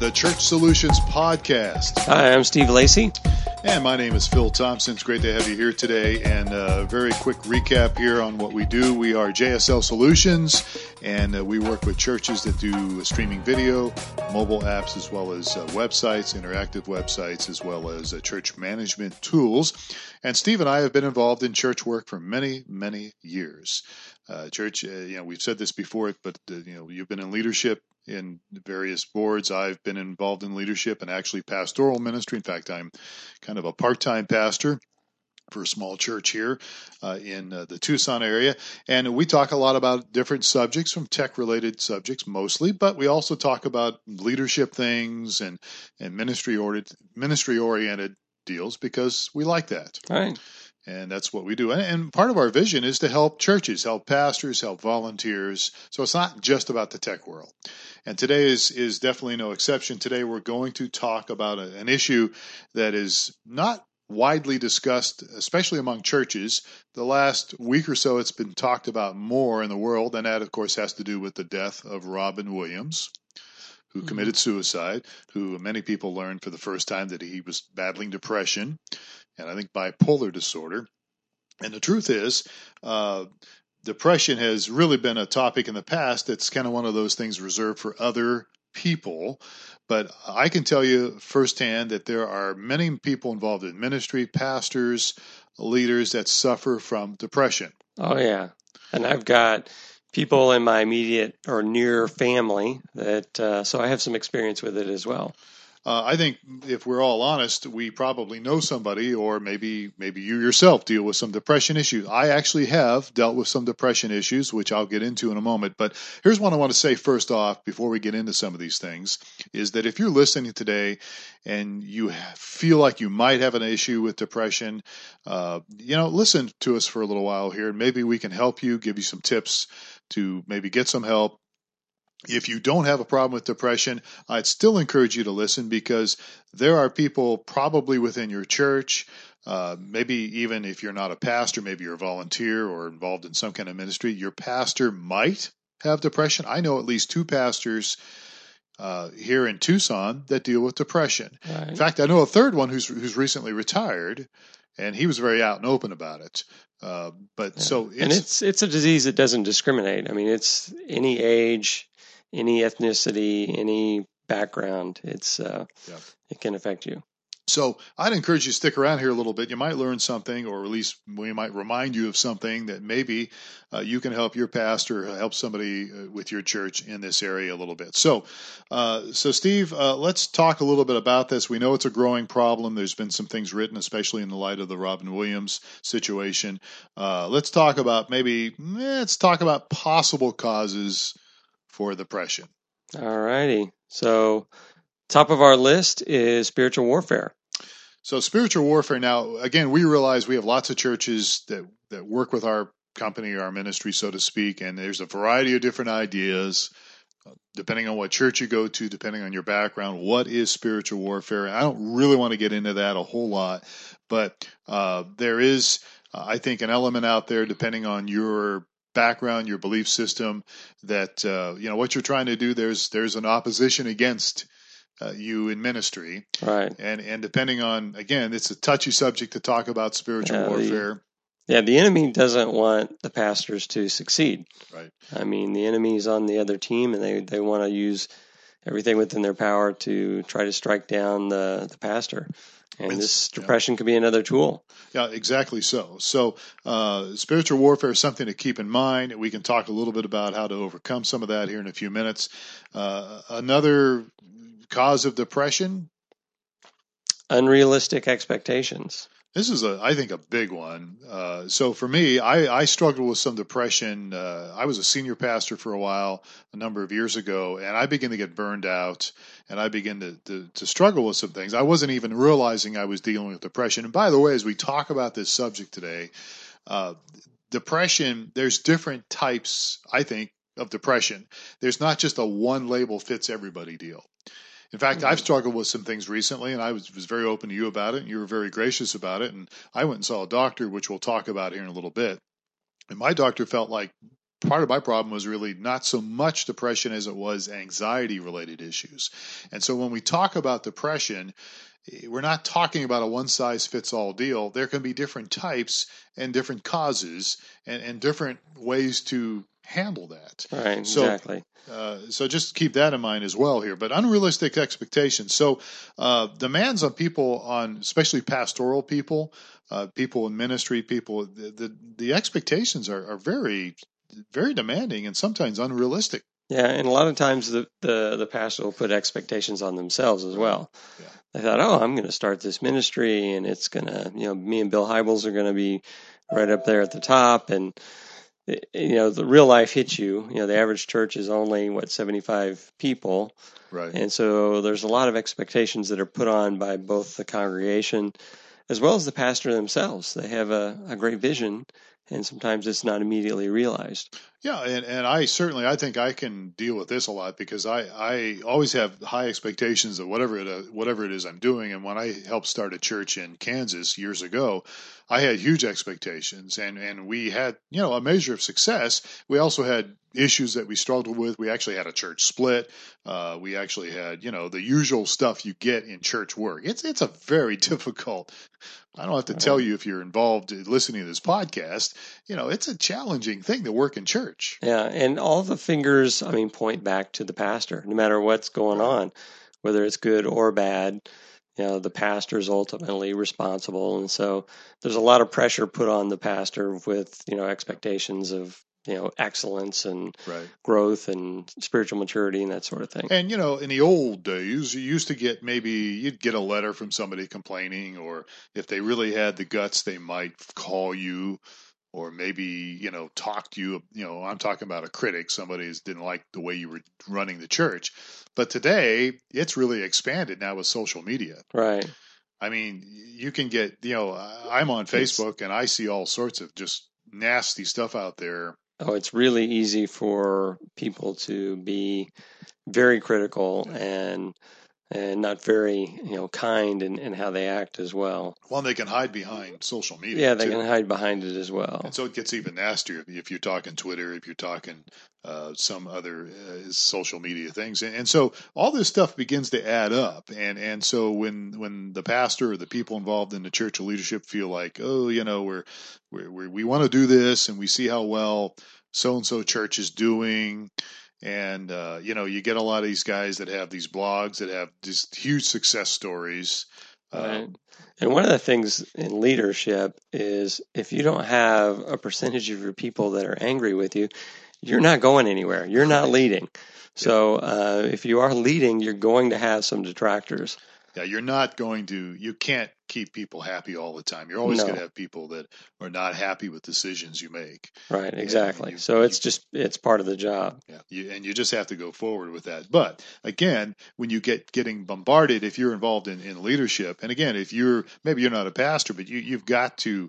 the Church Solutions Podcast. Hi, I'm Steve Lacey. And my name is Phil Thompson. It's great to have you here today. And a very quick recap here on what we do. We are JSL Solutions, and uh, we work with churches that do streaming video, mobile apps, as well as uh, websites, interactive websites, as well as uh, church management tools. And Steve and I have been involved in church work for many, many years. Uh, church, uh, you know, we've said this before, but uh, you know, you've been in leadership in various boards. I've been involved in leadership and actually pastoral ministry. In fact, I'm kind of a part-time pastor for a small church here uh, in uh, the Tucson area. And we talk a lot about different subjects from tech related subjects mostly, but we also talk about leadership things and, and ministry oriented, ministry oriented deals because we like that. Right. And that's what we do. And, part of our vision is to help churches, help pastors, help volunteers. So it's not just about the tech world. And today is, is definitely no exception. Today we're going to talk about a, an issue that is not widely discussed, especially among churches. The last week or so, it's been talked about more in the world. And that, of course, has to do with the death of Robin Williams who mm-hmm. committed suicide, who many people learned for the first time that he was battling depression and I think bipolar disorder. And the truth is, uh, depression has really been a topic in the past that's kind of one of those things reserved for other people. But I can tell you firsthand that there are many people involved in ministry, pastors, leaders that suffer from depression. Oh, yeah. And I've got people in my immediate or near family that, uh, so I have some experience with it as well. Uh, I think if we're all honest, we probably know somebody, or maybe maybe you yourself deal with some depression issues. I actually have dealt with some depression issues, which I'll get into in a moment. But here's what I want to say first off, before we get into some of these things, is that if you're listening today and you feel like you might have an issue with depression, uh, you know, listen to us for a little while here, and maybe we can help you, give you some tips to maybe get some help if you don't have a problem with depression, I'd still encourage you to listen because there are people probably within your church, uh, maybe even if you're not a pastor, maybe you're a volunteer or involved in some kind of ministry, your pastor might have depression. I know at least two pastors uh, here in Tucson that deal with depression. Right. In fact, I know a third one who's who's recently retired, and he was very out and open about it. Uh, but yeah. so it's, and it's it's a disease that doesn't discriminate. I mean, it's any age, any ethnicity, any background. It's uh, yeah. it can affect you. So I'd encourage you to stick around here a little bit. You might learn something, or at least we might remind you of something that maybe uh, you can help your pastor, help somebody uh, with your church in this area a little bit. So, uh, so Steve, uh, let's talk a little bit about this. We know it's a growing problem. There's been some things written, especially in the light of the Robin Williams situation. Uh, let's talk about maybe let's talk about possible causes for depression. All righty. So, top of our list is spiritual warfare. So, spiritual warfare. Now, again, we realize we have lots of churches that that work with our company, our ministry, so to speak, and there's a variety of different ideas. Uh, depending on what church you go to, depending on your background, what is spiritual warfare? I don't really want to get into that a whole lot, but uh, there is, uh, I think, an element out there, depending on your background, your belief system, that uh, you know what you're trying to do. There's there's an opposition against uh, you in ministry, right? And and depending on again, it's a touchy subject to talk about spiritual yeah, warfare. The, yeah, the enemy doesn't want the pastors to succeed. Right. I mean, the enemy's on the other team, and they they want to use everything within their power to try to strike down the the pastor. And it's, this depression yeah. could be another tool. Yeah, exactly so. So, uh, spiritual warfare is something to keep in mind. We can talk a little bit about how to overcome some of that here in a few minutes. Uh, another cause of depression unrealistic expectations. This is a, I think, a big one. Uh, so for me, I, I struggled with some depression. Uh, I was a senior pastor for a while, a number of years ago, and I began to get burned out, and I began to, to, to struggle with some things. I wasn't even realizing I was dealing with depression. And by the way, as we talk about this subject today, uh, depression, there's different types, I think, of depression. There's not just a one label fits everybody deal. In fact, I've mm-hmm. struggled with some things recently, and I was, was very open to you about it, and you were very gracious about it. And I went and saw a doctor, which we'll talk about here in a little bit. And my doctor felt like part of my problem was really not so much depression as it was anxiety related issues. And so when we talk about depression, eh, we're not talking about a one size fits all deal. There can be different types and different causes and, and different ways to handle that. Right, so, exactly. Uh, so just keep that in mind as well here. But unrealistic expectations. So uh, demands on people, on especially pastoral people, uh, people in ministry, people, the the, the expectations are, are very, very demanding and sometimes unrealistic. Yeah, and a lot of times the, the, the pastor will put expectations on themselves as well. Yeah. They thought, oh, I'm going to start this ministry, and it's going to, you know, me and Bill Hybels are going to be right up there at the top, and you know the real life hits you. You know the average church is only what 75 people. Right. And so there's a lot of expectations that are put on by both the congregation as well as the pastor themselves. They have a, a great vision and sometimes it's not immediately realized yeah, and, and I certainly I think I can deal with this a lot because I, I always have high expectations of whatever it uh, whatever it is I'm doing. And when I helped start a church in Kansas years ago, I had huge expectations, and and we had you know a measure of success. We also had issues that we struggled with. We actually had a church split. Uh, we actually had you know the usual stuff you get in church work. It's it's a very difficult I don't have to tell you if you're involved in listening to this podcast, you know, it's a challenging thing to work in church. Yeah. And all the fingers, I mean, point back to the pastor, no matter what's going on, whether it's good or bad. You know, the pastor is ultimately responsible. And so there's a lot of pressure put on the pastor with, you know, expectations of you know excellence and right. growth and spiritual maturity and that sort of thing. And you know, in the old days, you used to get maybe you'd get a letter from somebody complaining, or if they really had the guts, they might call you, or maybe you know talk to you. You know, I'm talking about a critic, somebody who didn't like the way you were running the church. But today, it's really expanded now with social media. Right. I mean, you can get, you know, I'm on Facebook it's, and I see all sorts of just nasty stuff out there Oh, it's really easy for people to be very critical and and not very you know kind in, in how they act as well. Well, they can hide behind social media. Yeah, they too. can hide behind it as well. And so it gets even nastier if you're talking Twitter, if you're talking uh, some other uh, social media things, and, and, so all this stuff begins to add up. And and so when when the pastor or the people involved in the church leadership feel like, oh, you know, we're, we're, we're we want to do this, and we see how well so and so church is doing and uh, you know you get a lot of these guys that have these blogs that have these huge success stories right. Um, and one of the things in leadership is if you don't have a percentage of your people that are angry with you you're not going anywhere. You're not leading. So uh, if you are leading you're going to have some detractors yeah, you're not going to, you can't keep people happy all the time. You're always no. going to have people that are not happy with decisions you make. Right, exactly. You, so it's you, just, it's part of the job. Yeah, you, and you just have to go forward with that. But again, when you get getting bombarded, if you're involved in, in leadership, and again, if you're, maybe you're not a pastor, but you, you've got to,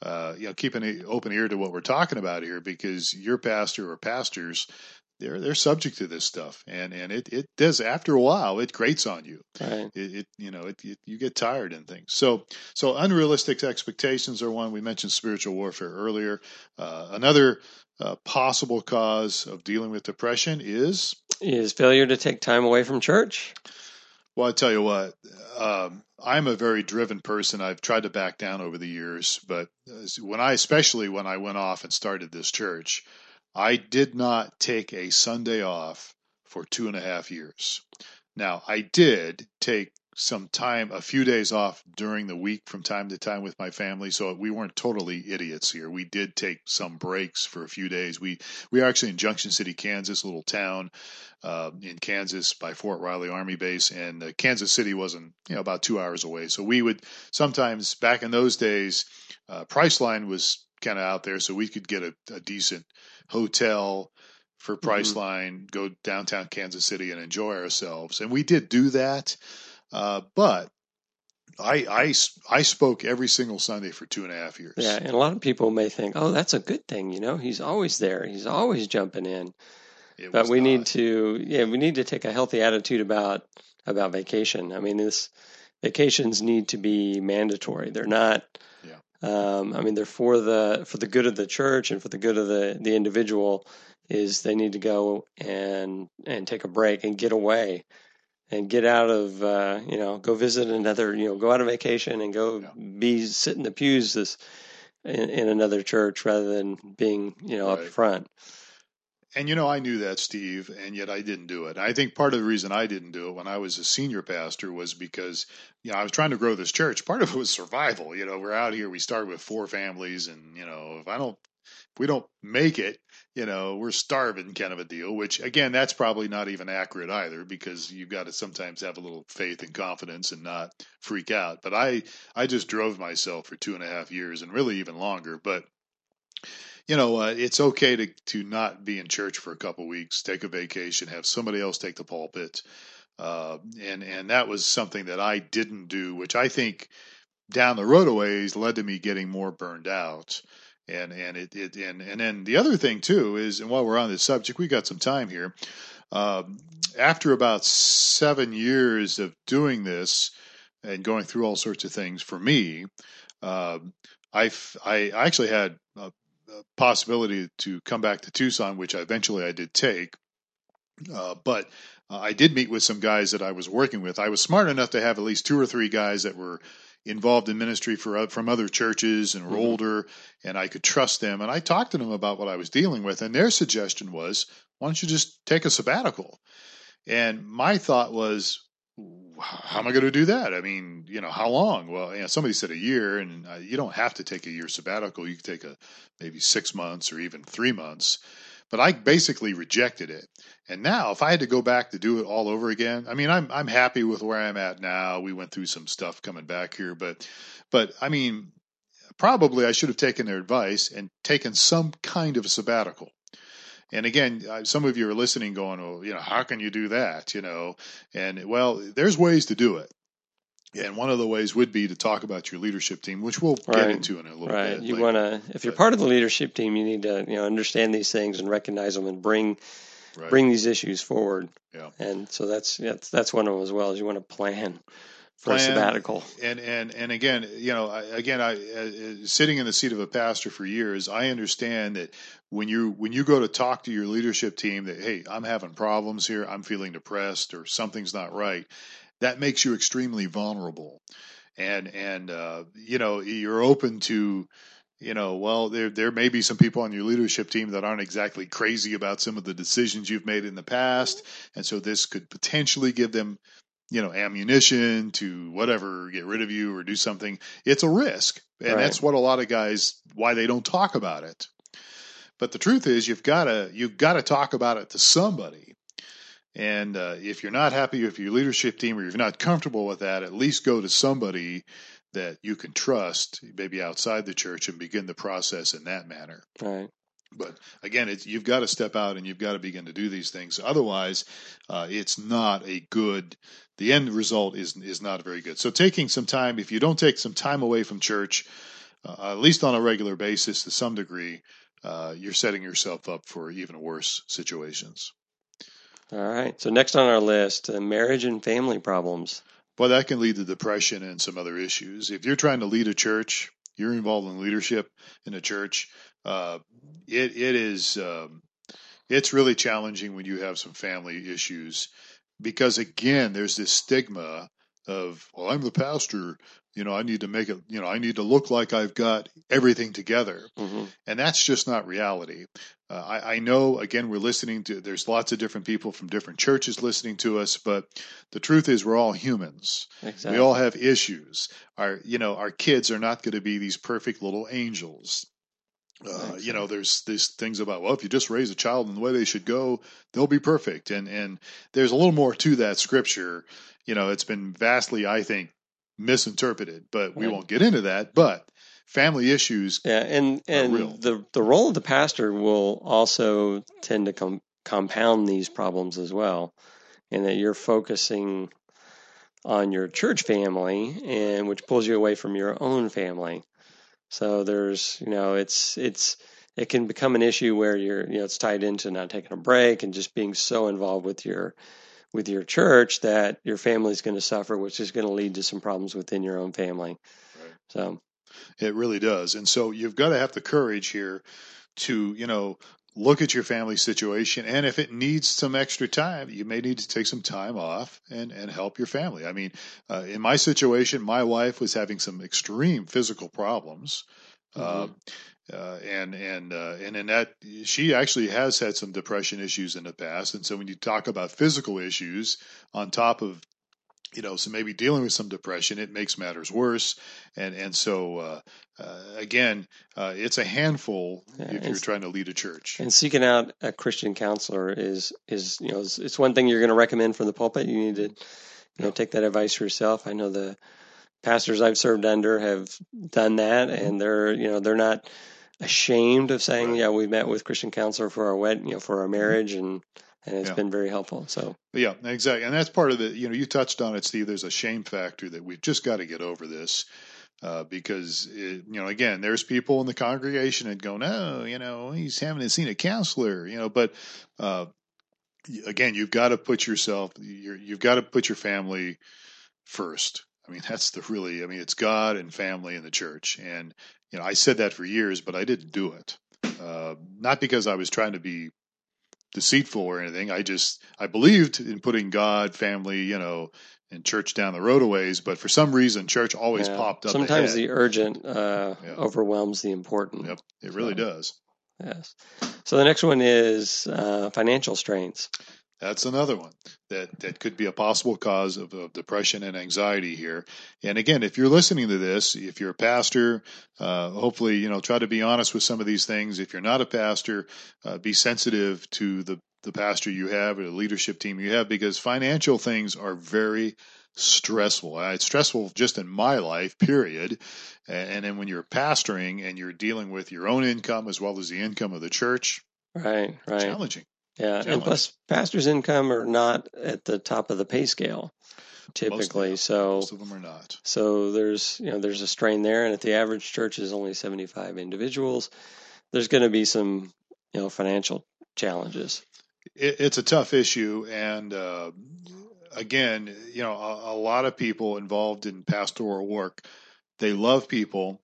uh, you know, keep an open ear to what we're talking about here because your pastor or pastors they're they're subject to this stuff, and and it it does after a while it grates on you. Right. It, it you know it, it, you get tired and things. So so unrealistic expectations are one. We mentioned spiritual warfare earlier. Uh, another uh, possible cause of dealing with depression is is failure to take time away from church. Well, I tell you what, um, I'm a very driven person. I've tried to back down over the years, but when I, especially when I went off and started this church, I did not take a Sunday off for two and a half years. Now, I did take some time, a few days off during the week from time to time with my family. So we weren't totally idiots here. We did take some breaks for a few days. We we are actually in Junction City, Kansas, a little town uh, in Kansas by Fort Riley Army Base, and uh, Kansas City wasn't you know about two hours away. So we would sometimes back in those days, uh, Priceline was kind of out there, so we could get a, a decent hotel for mm-hmm. Priceline, mm-hmm. go downtown Kansas City and enjoy ourselves. And we did do that. Uh, but I, I, I spoke every single Sunday for two and a half years. Yeah, and a lot of people may think, oh, that's a good thing. You know, he's always there. He's always jumping in. It but we not. need to, yeah, we need to take a healthy attitude about about vacation. I mean, this vacations need to be mandatory. They're not. Yeah. Um, I mean, they're for the for the good of the church and for the good of the the individual. Is they need to go and and take a break and get away and get out of uh, you know go visit another you know go out on vacation and go Yeah. be sit in the pews this in, in another church rather than being you know up front. And you know, I knew that, Steve, and yet I didn't do it. I think part of the reason I didn't do it when I was a senior pastor was because, you know, I was trying to grow this church. Part of it was survival. You know, we're out here, we started with four families, and, you know, if I don't, if we don't make it, you know, we're starving kind of a deal, which again, that's probably not even accurate either because you've got to sometimes have a little faith and confidence and not freak out. But I, I just drove myself for two and a half years and really even longer. But you know, uh, it's okay to to not be in church for a couple weeks, take a vacation, have somebody else take the pulpit, uh, and and that was something that I didn't do, which I think down the road a ways led to me getting more burned out. And and it, it and and then the other thing too is, and while we're on this subject, we got some time here. Um, after about seven years of doing this and going through all sorts of things for me, um, I I actually had a, a possibility to come back to Tucson, which eventually I did take. Uh, but uh, I did meet with some guys that I was working with. I was smart enough to have at least two or three guys that were involved in ministry for from other churches and were Mhm. older, and I could trust them. And I talked to them about what I was dealing with, and their suggestion was, "Why don't you just take a sabbatical?" And my thought was, how am I going to do that? I mean, you know, how long? Well, you know, somebody said a year, and uh, you don't have to take a year sabbatical. You can take a maybe six months or even three months. But I basically rejected it. And now, if I had to go back to do it all over again, I mean, I'm I'm happy with where I'm at now. We went through some stuff coming back here, but but I mean, probably I should have taken their advice and taken some kind of a sabbatical. And again, uh, some of you are listening, going, "Well, you know, how can you do that?" You know, and well, there's ways to do it. And one of the ways would be to talk about your leadership team, which we'll get into in a little Right. bit. You want to, if you're but- part of the leadership team, you need to, you know, understand these things and recognize them and bring Right. bring these issues forward. Yeah. And so that's that's that's one of them as well. Is you want to plan for sabbatical. and and and again, you know, I, again, I uh, sitting in the seat of a pastor for years, I understand that when you when you go to talk to your leadership team that hey, I'm having problems here, I'm feeling depressed, or something's not right, that makes you extremely vulnerable, and and uh, you know you're open to. You know, well, there there may be some people on your leadership team that aren't exactly crazy about some of the decisions you've made in the past, and so this could potentially give them you know ammunition to whatever get rid of you or do something. It's a risk. And Right. that's what a lot of guys why they don't talk about it. But the truth is you've got to you've got to talk about it to somebody. And uh, if you're not happy with your leadership team or you're not comfortable with that at least go to somebody that you can trust maybe outside the church and begin the process in that manner. Right. But again, it's, you've got to step out and you've got to begin to do these things. Otherwise, uh, it's not a good. The end result is is not very good. So taking some time, if you don't take some time away from church, uh, at least on a regular basis to some degree, uh, you're setting yourself up for even worse situations. All right. So next on our list, uh, marriage and family problems. Well, that can lead to depression and some other issues. If you're trying to lead a church, you're involved in leadership in a church. Uh, it it is um, it's really challenging when you have some family issues because again, there's this stigma of well, I'm the pastor. You know, I need to make it. You know, I need to look like I've got everything together hmm and that's just not reality. Uh, I, I know, again, we're listening to, there's lots of different people from different churches listening to us, but the truth is we're all humans. Exactly. We all have issues. Our, you know, our kids are not going to be these perfect little angels. Uh, you know, there's these things about well, if you just raise a child in the way they should go, they'll be perfect. And and there's a little more to that scripture. You know, it's been vastly, I think, misinterpreted, but we Right. won't get into that. But family issues Yeah, and and the the role of the pastor will also tend to com- compound these problems as well, in that you're focusing on your church family and which pulls you away from your own family. So there's, you know, it's it's it can become an issue where you're, you know, it's tied into not taking a break and just being so involved with your with your church that your family's going to suffer, which is going to lead to some problems within your own family. Right. So it really does. And so you've got to have the courage here to, you know, look at your family situation and if it needs some extra time you may need to take some time off and and help your family i mean uh, in my situation my wife was having some extreme physical problems mm-hmm. uh, uh, and and uh, and in that she actually has had some depression issues in the past and so when you talk about physical issues on top of you know, so maybe dealing with some depression, it makes matters worse. And and so uh, uh, again, uh, it's a handful yeah, if you're trying to lead a church. And seeking out a Christian counselor is is you know it's, it's one thing you're going to recommend from the pulpit. You need to you know take that advice for yourself. I know the pastors I've served under have done that, mm-hmm. and they're you know they're not ashamed of saying, right. yeah, we met with Christian counselor for our wed, you know, for our mm-hmm. marriage, and and it's yeah. been very helpful. So yeah, exactly, and that's part of the. You know, you touched on it, Steve. There's a shame factor that we've just got to get over this. Uh, because it, you know, again, there's people in the congregation that go, no, you know, he's having seen a counselor, you know, but uh, again, you've got to put yourself, you have got to put your family first. I mean, that's the really, I mean, it's God and family and the church. And, you know, I said that for years, but I didn't do it. Uh, not because I was trying to be deceitful or anything. I just I believed in putting God, family, you know, and church down the road a ways, but for some reason, church always yeah. popped up. Sometimes the urgent uh, yeah. overwhelms the important. Yep, it really so, does. Yes. So the next one is uh, financial strains. That's another one that, that could be a possible cause of, of, depression and anxiety here. And again, if you're listening to this, if you're a pastor, uh, hopefully, you know, try to be honest with some of these things. If you're not a pastor, uh, be sensitive to the, the pastor you have or the leadership team you have because financial things are very stressful. It's stressful just in my life, period. And then when you're pastoring and you're dealing with your own income as well as the income of the church, right, right, challenging. Yeah, and plus, pastors' income are not at the top of the pay scale typically. Most so most of them are not. So there's you know there's a strain there, and if the average church is only 75 individuals, there's going to be some you know financial challenges. It, it's a tough issue, and uh, again, you know, a, a lot of people involved in pastoral work, they love people,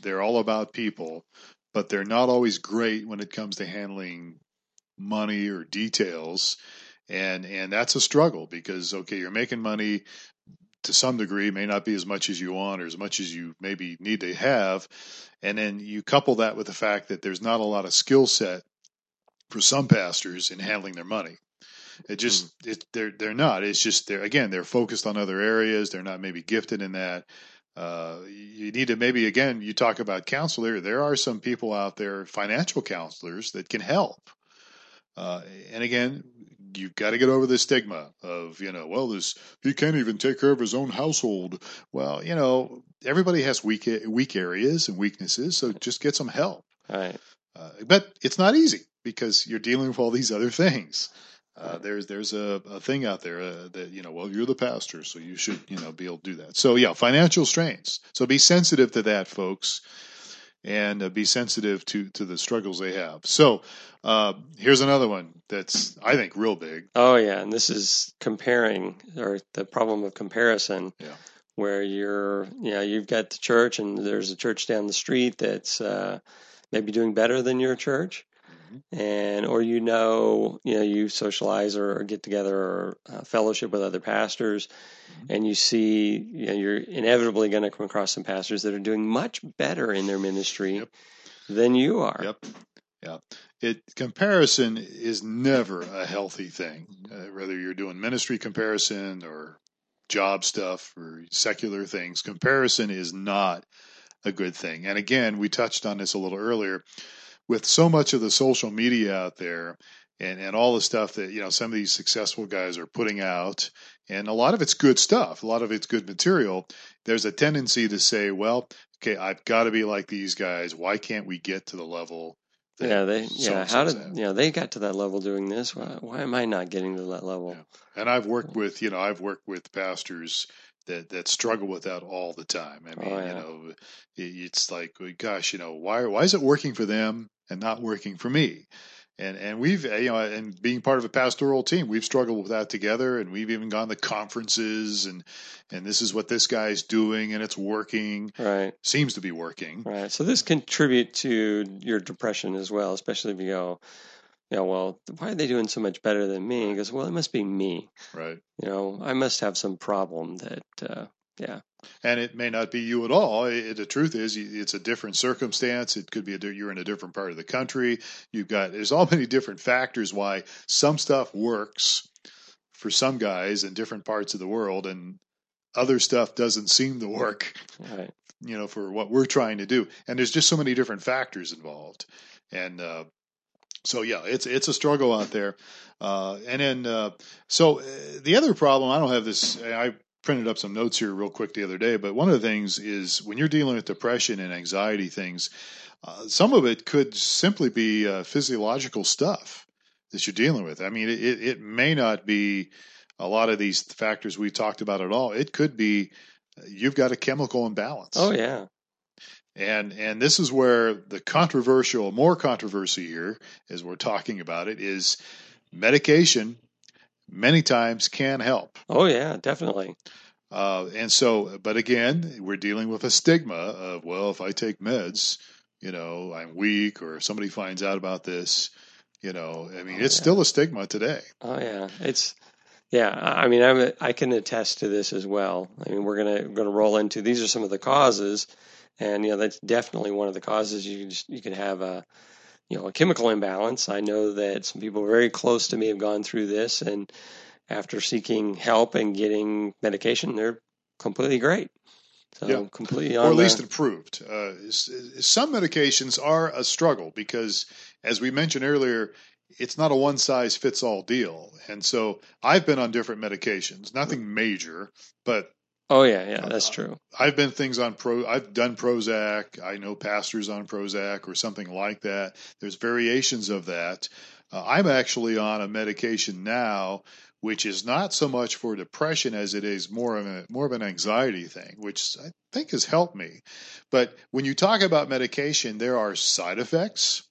they're all about people, but they're not always great when it comes to handling money or details and and that's a struggle because okay you're making money to some degree may not be as much as you want or as much as you maybe need to have and then you couple that with the fact that there's not a lot of skill set for some pastors in handling their money. It just mm. it, they're they're not. It's just they're again they're focused on other areas. They're not maybe gifted in that. Uh, you need to maybe again you talk about counselor there are some people out there financial counselors that can help uh, and again, you've got to get over the stigma of, you know, well, this he can't even take care of his own household. Well, you know, everybody has weak weak areas and weaknesses, so just get some help. Right. Uh, but it's not easy because you're dealing with all these other things. Uh, there's there's a, a thing out there uh, that you know well you're the pastor so you should you know be able to do that so yeah financial strains so be sensitive to that folks and uh, be sensitive to to the struggles they have. So uh, here's another one that's I think real big. Oh yeah, and this is comparing or the problem of comparison. Yeah. Where you're, you know, you've got the church, and there's a church down the street that's uh, maybe doing better than your church. And or you know, you know, you socialize or, or get together or uh, fellowship with other pastors, Mm-hmm. and you see you know, you're inevitably going to come across some pastors that are doing much better in their ministry yep. than you are. Yep. Yeah. It comparison is never a healthy thing. Uh, whether you're doing ministry comparison or job stuff or secular things, comparison is not a good thing. And again, we touched on this a little earlier. With so much of the social media out there, and, and all the stuff that you know some of these successful guys are putting out and a lot of it's good stuff a lot of it's good material there's a tendency to say well okay i've got to be like these guys why can't we get to the level yeah, they yeah. How did at. you know they got to that level doing this? Why, why am I not getting to that level? Yeah. And I've worked with, you know, I've worked with pastors that, that struggle with that all the time. I oh, mean, Oh, you know, it, it's like, gosh, you know, why, why is it working for them and not working for me? And, and we've, you know, and being part of a pastoral team, we've struggled with that together and we've even gone to conferences and, and this is what this guy's doing and it's working, Right, seems to be working. right. So this contribute to your depression as well, especially if you go, you know, well, why are they doing so much better than me? He goes, well, it must be me. Right. You know, I must have some problem that, uh, yeah, and it may not be you at all. It, the truth is, it's a different circumstance. It could be a, you're in a different part of the country. You've got there's all many different factors why some stuff works for some guys in different parts of the world, and other stuff doesn't seem to work. right. You know, for what we're trying to do, and there's just so many different factors involved, and uh, so yeah, it's it's a struggle out there. Uh, and then uh, so uh, the other problem, I don't have this. I printed up some notes here real quick the other day, but one of the things is when you're dealing with depression and anxiety things, uh, some of it could simply be uh, physiological stuff that you're dealing with. I mean, it, it may not be a lot of these factors we talked about at all. It could be you've got a chemical imbalance. Oh yeah, And and this is where the controversial, more controversy here, as we're talking about it, is medication. Many times can help, oh yeah, definitely. uh, and so, but again, we're dealing with a stigma of well, if I take meds, you know, I'm weak, or if somebody finds out about this, you know, I mean, Oh, it's yeah. still a stigma today. Oh yeah, it's yeah. I mean, I'm, I can attest to this as well. I mean, we're gonna gonna roll into these are some of the causes, and you know that's definitely one of the causes. You can just, you can have a you know a chemical imbalance. I know that some people very close to me have gone through this, and after seeking help and getting medication, they're completely great. So Yeah. completely on or at least the- improved. Uh, some medications are a struggle because, as we mentioned earlier, it's not a one size fits all deal. And so I've been on different medications, nothing major, but oh yeah, yeah, that's true. I've been things on pro. I've done Prozac. I know pastors on Prozac or something like that. There's variations of that. Uh, I'm actually on a medication now, which is not so much for depression as it is more of a more of an anxiety thing, which I think has helped me. But when you talk about medication, there are side effects.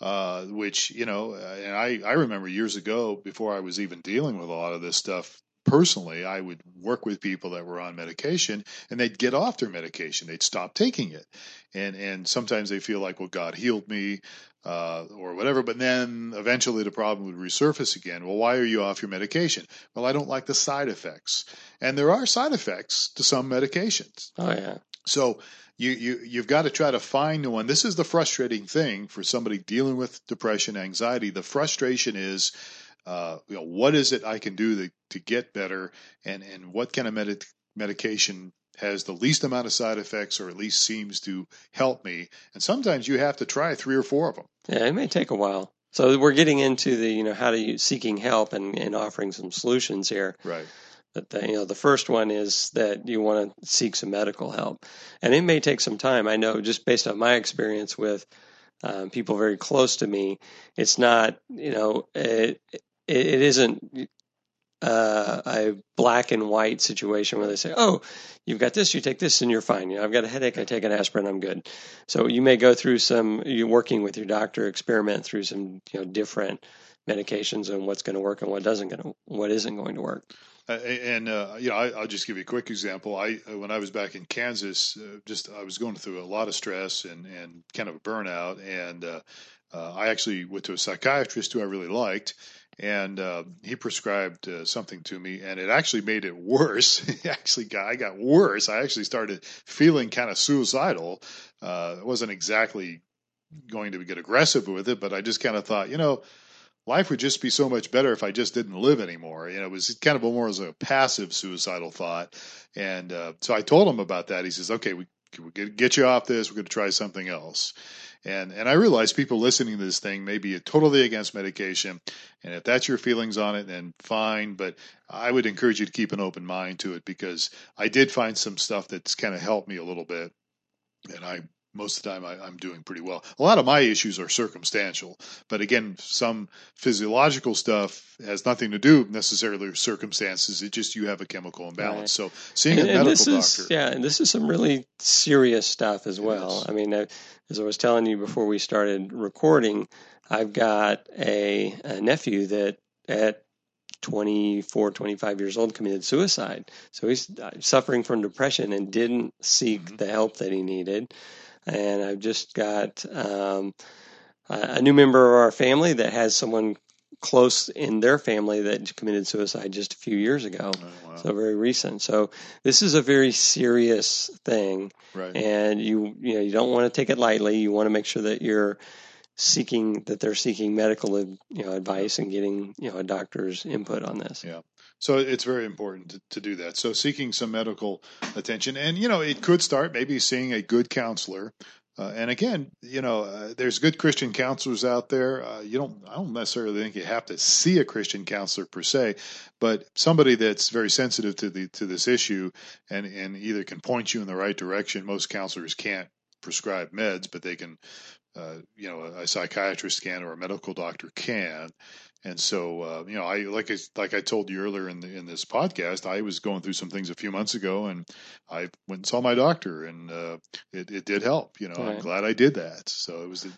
Uh, which you know, uh, and I, I remember years ago before I was even dealing with a lot of this stuff personally, I would work with people that were on medication and they'd get off their medication. They'd stop taking it. And, and sometimes they feel like, well, God healed me, uh, or whatever. But then eventually the problem would resurface again. Well, why are you off your medication? Well, I don't like the side effects. And there are side effects to some medications. Oh yeah, So you, you you've got to try to find the one. This is the frustrating thing for somebody dealing with depression, anxiety. The frustration is, uh, you know, what is it I can do to, to get better, and and what kind of med- medication has the least amount of side effects, or at least seems to help me. And sometimes you have to try three or four of them. Yeah, it may take a while. So we're getting into the, you know, how to use seeking help and, and offering some solutions here. Right. But the, you know, the first one is that you want to seek some medical help, and it may take some time. I know just based on my experience with um, people very close to me, it's not, you know, it it, it isn't uh, a black and white situation where they say, "Oh, you've got this, you take this, and you're fine." You know, I've got a headache, I take an aspirin, I'm good. So you may go through some. You're working with your doctor, experiment through some, you know, different medications and what's going to work and what doesn't going what isn't going to work. And uh, you know, I, I'll just give you a quick example. I when I was back in Kansas, uh, just I was going through a lot of stress and and kind of a burnout, and uh, uh, I actually went to a psychiatrist who I really liked, and uh, he prescribed uh, something to me, and it actually made it worse. Actually got I got worse. I actually started feeling kind of suicidal. Uh, I wasn't exactly going to get aggressive with it, but I just kind of thought, you know life would just be so much better if I just didn't live anymore. You know, it was kind of more as a passive suicidal thought. And uh, so I told him about that. He says, okay, we, we get you off this. We're going to try something else. And, and I realize people listening to this thing may be totally against medication. And if that's your feelings on it, then fine. But I would encourage you to keep an open mind to it because I did find some stuff that's kind of helped me a little bit. And I most of the time I, am doing pretty well. A lot of my issues are circumstantial, but again, some physiological stuff has nothing to do necessarily with circumstances. It just you have a chemical imbalance. Right. So seeing and, a medical doctor, is, yeah, and this is some really serious stuff as well. I mean, I, as I was telling you before we started recording, I've got a, a nephew that at 24, 25 years old committed suicide. So he's uh, suffering from depression and didn't seek mm-hmm. the help that he needed and I've just got um, a new member of our family that has someone close in their family that committed suicide just a few years ago. Oh, wow. So very recent. So this is a very serious thing, right. and you you know you don't want to take it lightly. You want to make sure that you're seeking that they're seeking medical you know advice and getting you know a doctor's input on this. Yeah. So it's very important to, to, do that. So seeking some medical attention, and you know, it could start maybe seeing a good counselor. Uh, and again, you know, uh, there's good Christian counselors out there. Uh, you don't, I don't necessarily think you have to see a Christian counselor per se, but somebody that's very sensitive to the to this issue and and either can point you in the right direction. Most counselors can't prescribe meds, but they can uh, you know, a, a, psychiatrist can or a medical doctor can. And so, uh, you know, I like I, like I told you earlier in the, in this podcast, I was going through some things a few months ago, and I went and saw my doctor, and uh, it, it did help. You know, right. I'm glad I did that. So it was a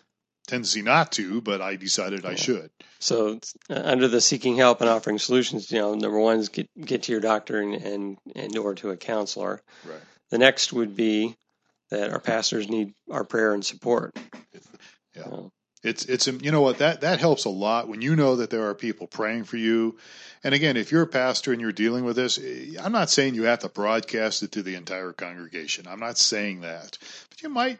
tendency not to, but I decided yeah. I should. So uh, under the seeking help and offering solutions, you know, number one is get get to your doctor and and, and or to a counselor. Right. The next would be that our pastors need our prayer and support. Yeah. It's it's you know what that that helps a lot when you know that there are people praying for you. And again, if you're a pastor and you're dealing with this, eh, I'm not saying you have to broadcast it to the entire congregation. I'm not saying that. But you might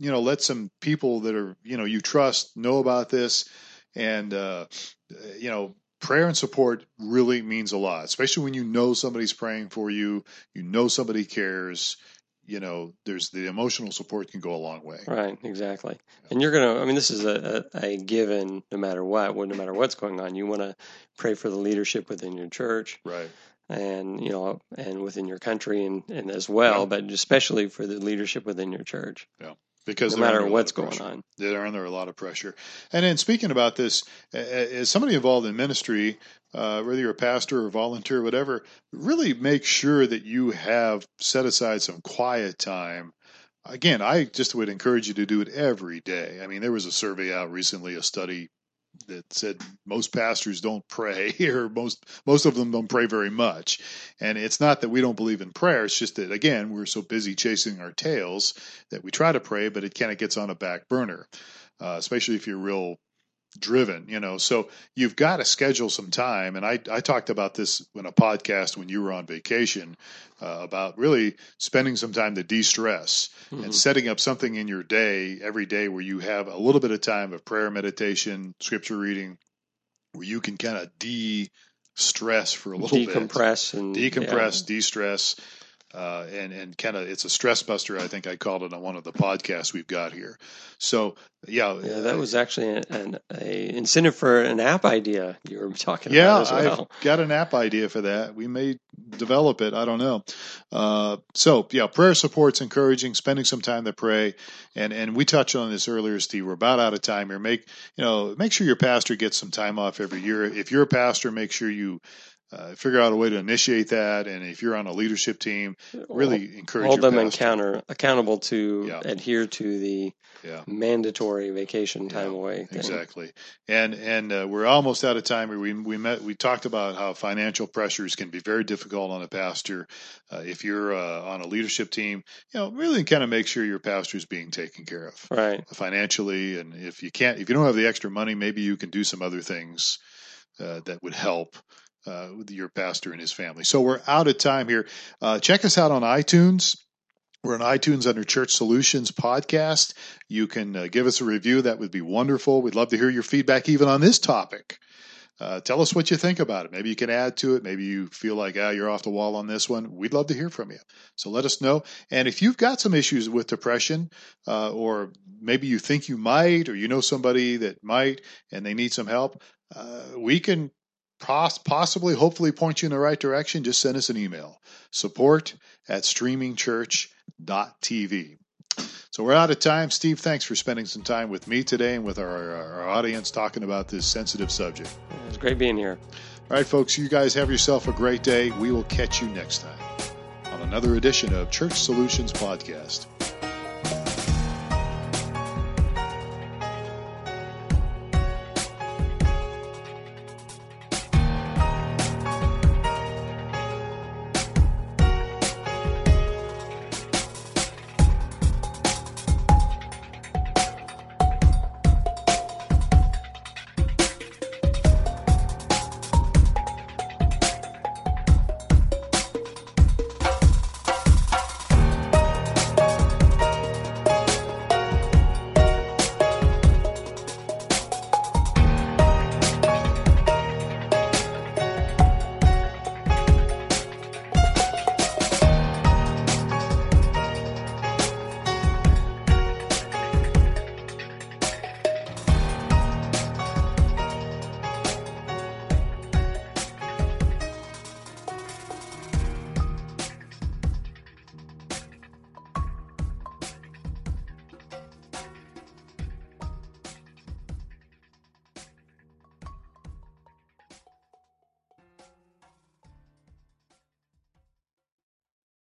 you know let some people that are, you know, you trust know about this and uh you know prayer and support really means a lot, especially when you know somebody's praying for you, you know somebody cares, you know, there's the emotional support can go a long way. Right, exactly. Yeah. And you're going to, I mean, this is a, a, a, given no matter what, no matter what's going on. You want to pray for the leadership within your church. Right. And, you know, and within your country and, and as well, yeah. but especially for the leadership within your church. Yeah because no matter what's going on, they're under a lot of pressure. And then speaking about this, as somebody involved in ministry, uh, whether you're a pastor or volunteer or whatever, really make sure that you have set aside some quiet time. Again, I just would encourage you to do it every day. I mean, there was a survey out recently, a study that said most pastors don't pray or most most of them don't pray very much. And it's not that we don't believe in prayer. It's just that again we're so busy chasing our tails that we try to pray but it kind of gets on a back burner uh, especially if you're real driven, you know. So you've got to schedule some time. And I, I talked about this in a podcast when you were on vacation uh, about really spending some time to de stress mm-hmm. and setting up something in your day every day where you have a little bit of time of prayer, meditation, scripture reading, where you can kind of de stress for a little decompress bit. and decompress, yeah. de-stress, uh, and and kind of it's a stress buster. I think I called it on one of the podcasts we've got here. So yeah, yeah, that was actually an, a incentive for an app idea you were talking yeah, about. Yeah, well. I've got an app idea for that. We may develop it. I don't know. Uh, so yeah, prayer support's encouraging. Spending some time to pray, and and we touched on this earlier, Steve. We're about out of time here. Make you know, make sure your pastor gets some time off every year. If you're a pastor, make sure you uh, figure out a way to initiate that. And if you're on a leadership team, really encourage hold them encounter, accountable to yeah. adhere to the yeah. mandatory vacation time yeah, away. Thing. Exactly. And and uh, we're almost out of time. We we met we talked about how financial pressures can be very difficult on a pastor. Uh, if you're uh, on a leadership team, you know, really kind of make sure your pastor is being taken care of, right, financially. And if you can't, if you don't have the extra money, maybe you can do some other things. Uh, that would help uh, your pastor and his family. So we're out of time here. Uh, check us out on iTunes. We're on iTunes under Church Solutions Podcast. You can uh, give us a review. That would be wonderful. We'd love to hear your feedback even on this topic. Uh, tell us what you think about it. Maybe you can add to it. Maybe you feel like, ah, you're off the wall on this one. We'd love to hear from you. So let us know. And if you've got some issues with depression, uh, or maybe you think you might, or you know somebody that might, and they need some help, uh, we can possibly, hopefully point you in the right direction, just send us an email support at streamingchurch.tv. So we're out of time. Steve, thanks for spending some time with me today and with our, our audience talking about this sensitive subject. It's great being here. All right, folks, you guys have yourself a great day. We will catch you next time on another edition of Church Solutions Podcast.